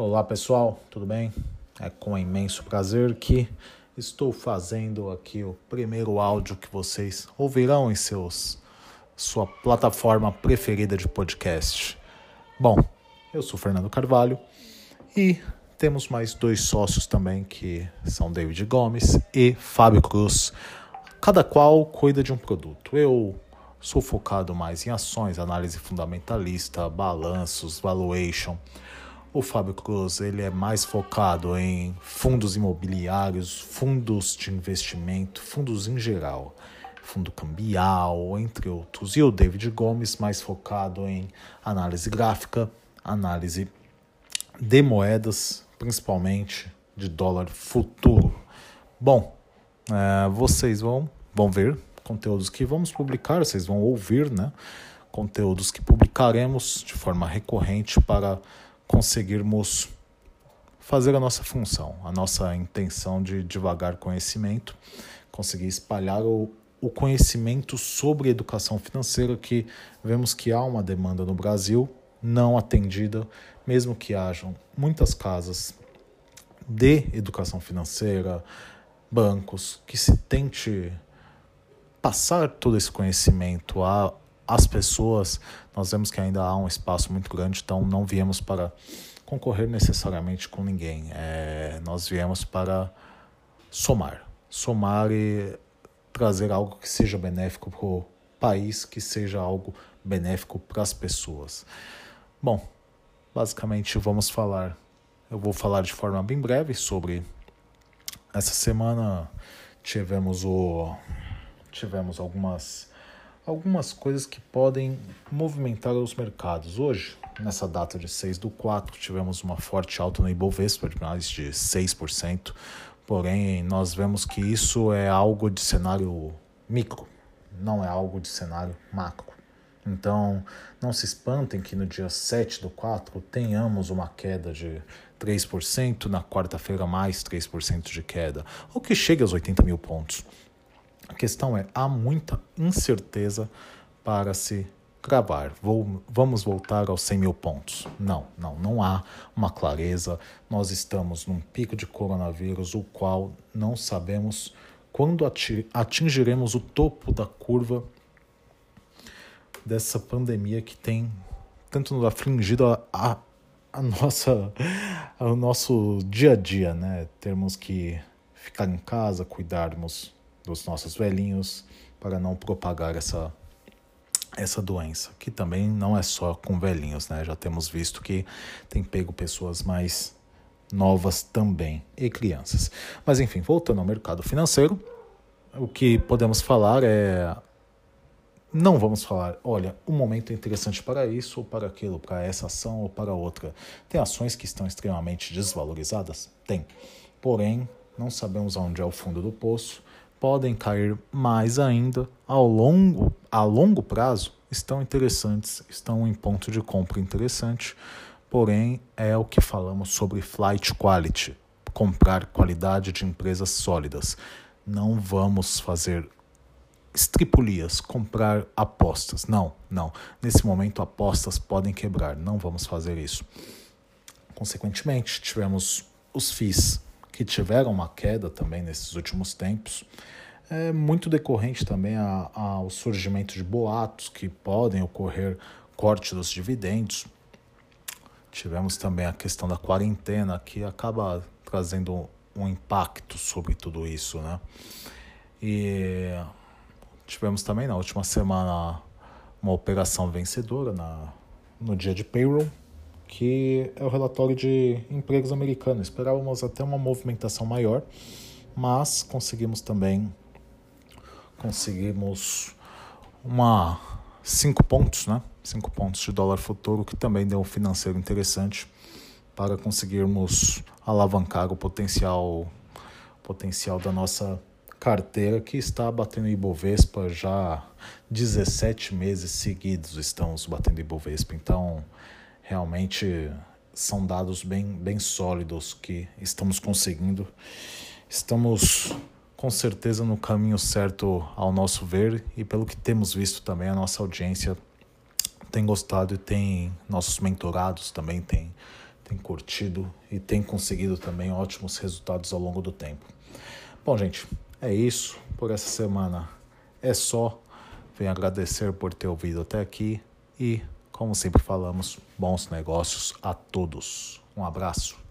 Olá pessoal, tudo bem? É com imenso prazer que estou fazendo aqui o primeiro áudio que vocês ouvirão em seus sua plataforma preferida de podcast. Bom, eu sou Fernando Carvalho e temos mais dois sócios também que são David Gomes e Fábio Cruz. Cada qual cuida de um produto. Eu sou focado mais em ações, análise fundamentalista, balanços, valuation o Fábio Cruz ele é mais focado em fundos imobiliários, fundos de investimento, fundos em geral, fundo cambial, entre outros. E o David Gomes mais focado em análise gráfica, análise de moedas, principalmente de dólar futuro. Bom, é, vocês vão, vão ver conteúdos que vamos publicar, vocês vão ouvir, né? Conteúdos que publicaremos de forma recorrente para conseguirmos fazer a nossa função, a nossa intenção de divulgar conhecimento, conseguir espalhar o, o conhecimento sobre educação financeira, que vemos que há uma demanda no Brasil não atendida, mesmo que hajam muitas casas de educação financeira, bancos, que se tente passar todo esse conhecimento a, as pessoas, nós vemos que ainda há um espaço muito grande, então não viemos para concorrer necessariamente com ninguém. É, nós viemos para somar, somar e trazer algo que seja benéfico para o país, que seja algo benéfico para as pessoas. Bom, basicamente vamos falar, eu vou falar de forma bem breve sobre essa semana tivemos o tivemos algumas algumas coisas que podem movimentar os mercados. Hoje, nessa data de 6 do 4, tivemos uma forte alta no Ibovespa de mais de 6%, porém nós vemos que isso é algo de cenário micro, não é algo de cenário macro. Então, não se espantem que no dia 7 do 4 tenhamos uma queda de 3%, na quarta-feira mais 3% de queda, ou que chegue aos 80 mil pontos. Questão é, há muita incerteza para se cravar. Vou, vamos voltar aos 100 mil pontos. Não, não, não há uma clareza. Nós estamos num pico de coronavírus, o qual não sabemos quando atingiremos o topo da curva dessa pandemia que tem tanto nos afligido a, a, a nossa, o nosso dia a dia, né? Termos que ficar em casa, cuidarmos dos nossos velhinhos para não propagar essa essa doença, que também não é só com velhinhos, né? Já temos visto que tem pego pessoas mais novas também e crianças. Mas enfim, voltando ao mercado financeiro, o que podemos falar é não vamos falar, olha, um momento é interessante para isso ou para aquilo, para essa ação ou para outra. Tem ações que estão extremamente desvalorizadas? Tem. Porém, não sabemos aonde é o fundo do poço podem cair mais ainda ao longo, a longo prazo, estão interessantes, estão em ponto de compra interessante, porém é o que falamos sobre flight quality, comprar qualidade de empresas sólidas. Não vamos fazer estripulias, comprar apostas. Não, não. Nesse momento apostas podem quebrar, não vamos fazer isso. Consequentemente, tivemos os FIIs que tiveram uma queda também nesses últimos tempos. É muito decorrente também ao surgimento de boatos que podem ocorrer corte dos dividendos. Tivemos também a questão da quarentena que acaba trazendo um impacto sobre tudo isso, né? E tivemos também na última semana uma operação vencedora na, no dia de payroll, que é o relatório de empregos americanos. Esperávamos até uma movimentação maior, mas conseguimos também conseguimos uma cinco pontos, né? Cinco pontos de dólar futuro, que também deu um financeiro interessante para conseguirmos alavancar o potencial potencial da nossa carteira que está batendo Ibovespa já 17 meses seguidos estamos batendo Ibovespa. Então, realmente são dados bem, bem sólidos que estamos conseguindo. Estamos com certeza no caminho certo ao nosso ver e pelo que temos visto também a nossa audiência tem gostado e tem nossos mentorados também tem tem curtido e tem conseguido também ótimos resultados ao longo do tempo. Bom, gente, é isso por essa semana. É só. Venho agradecer por ter ouvido até aqui e, como sempre falamos, bons negócios a todos. Um abraço.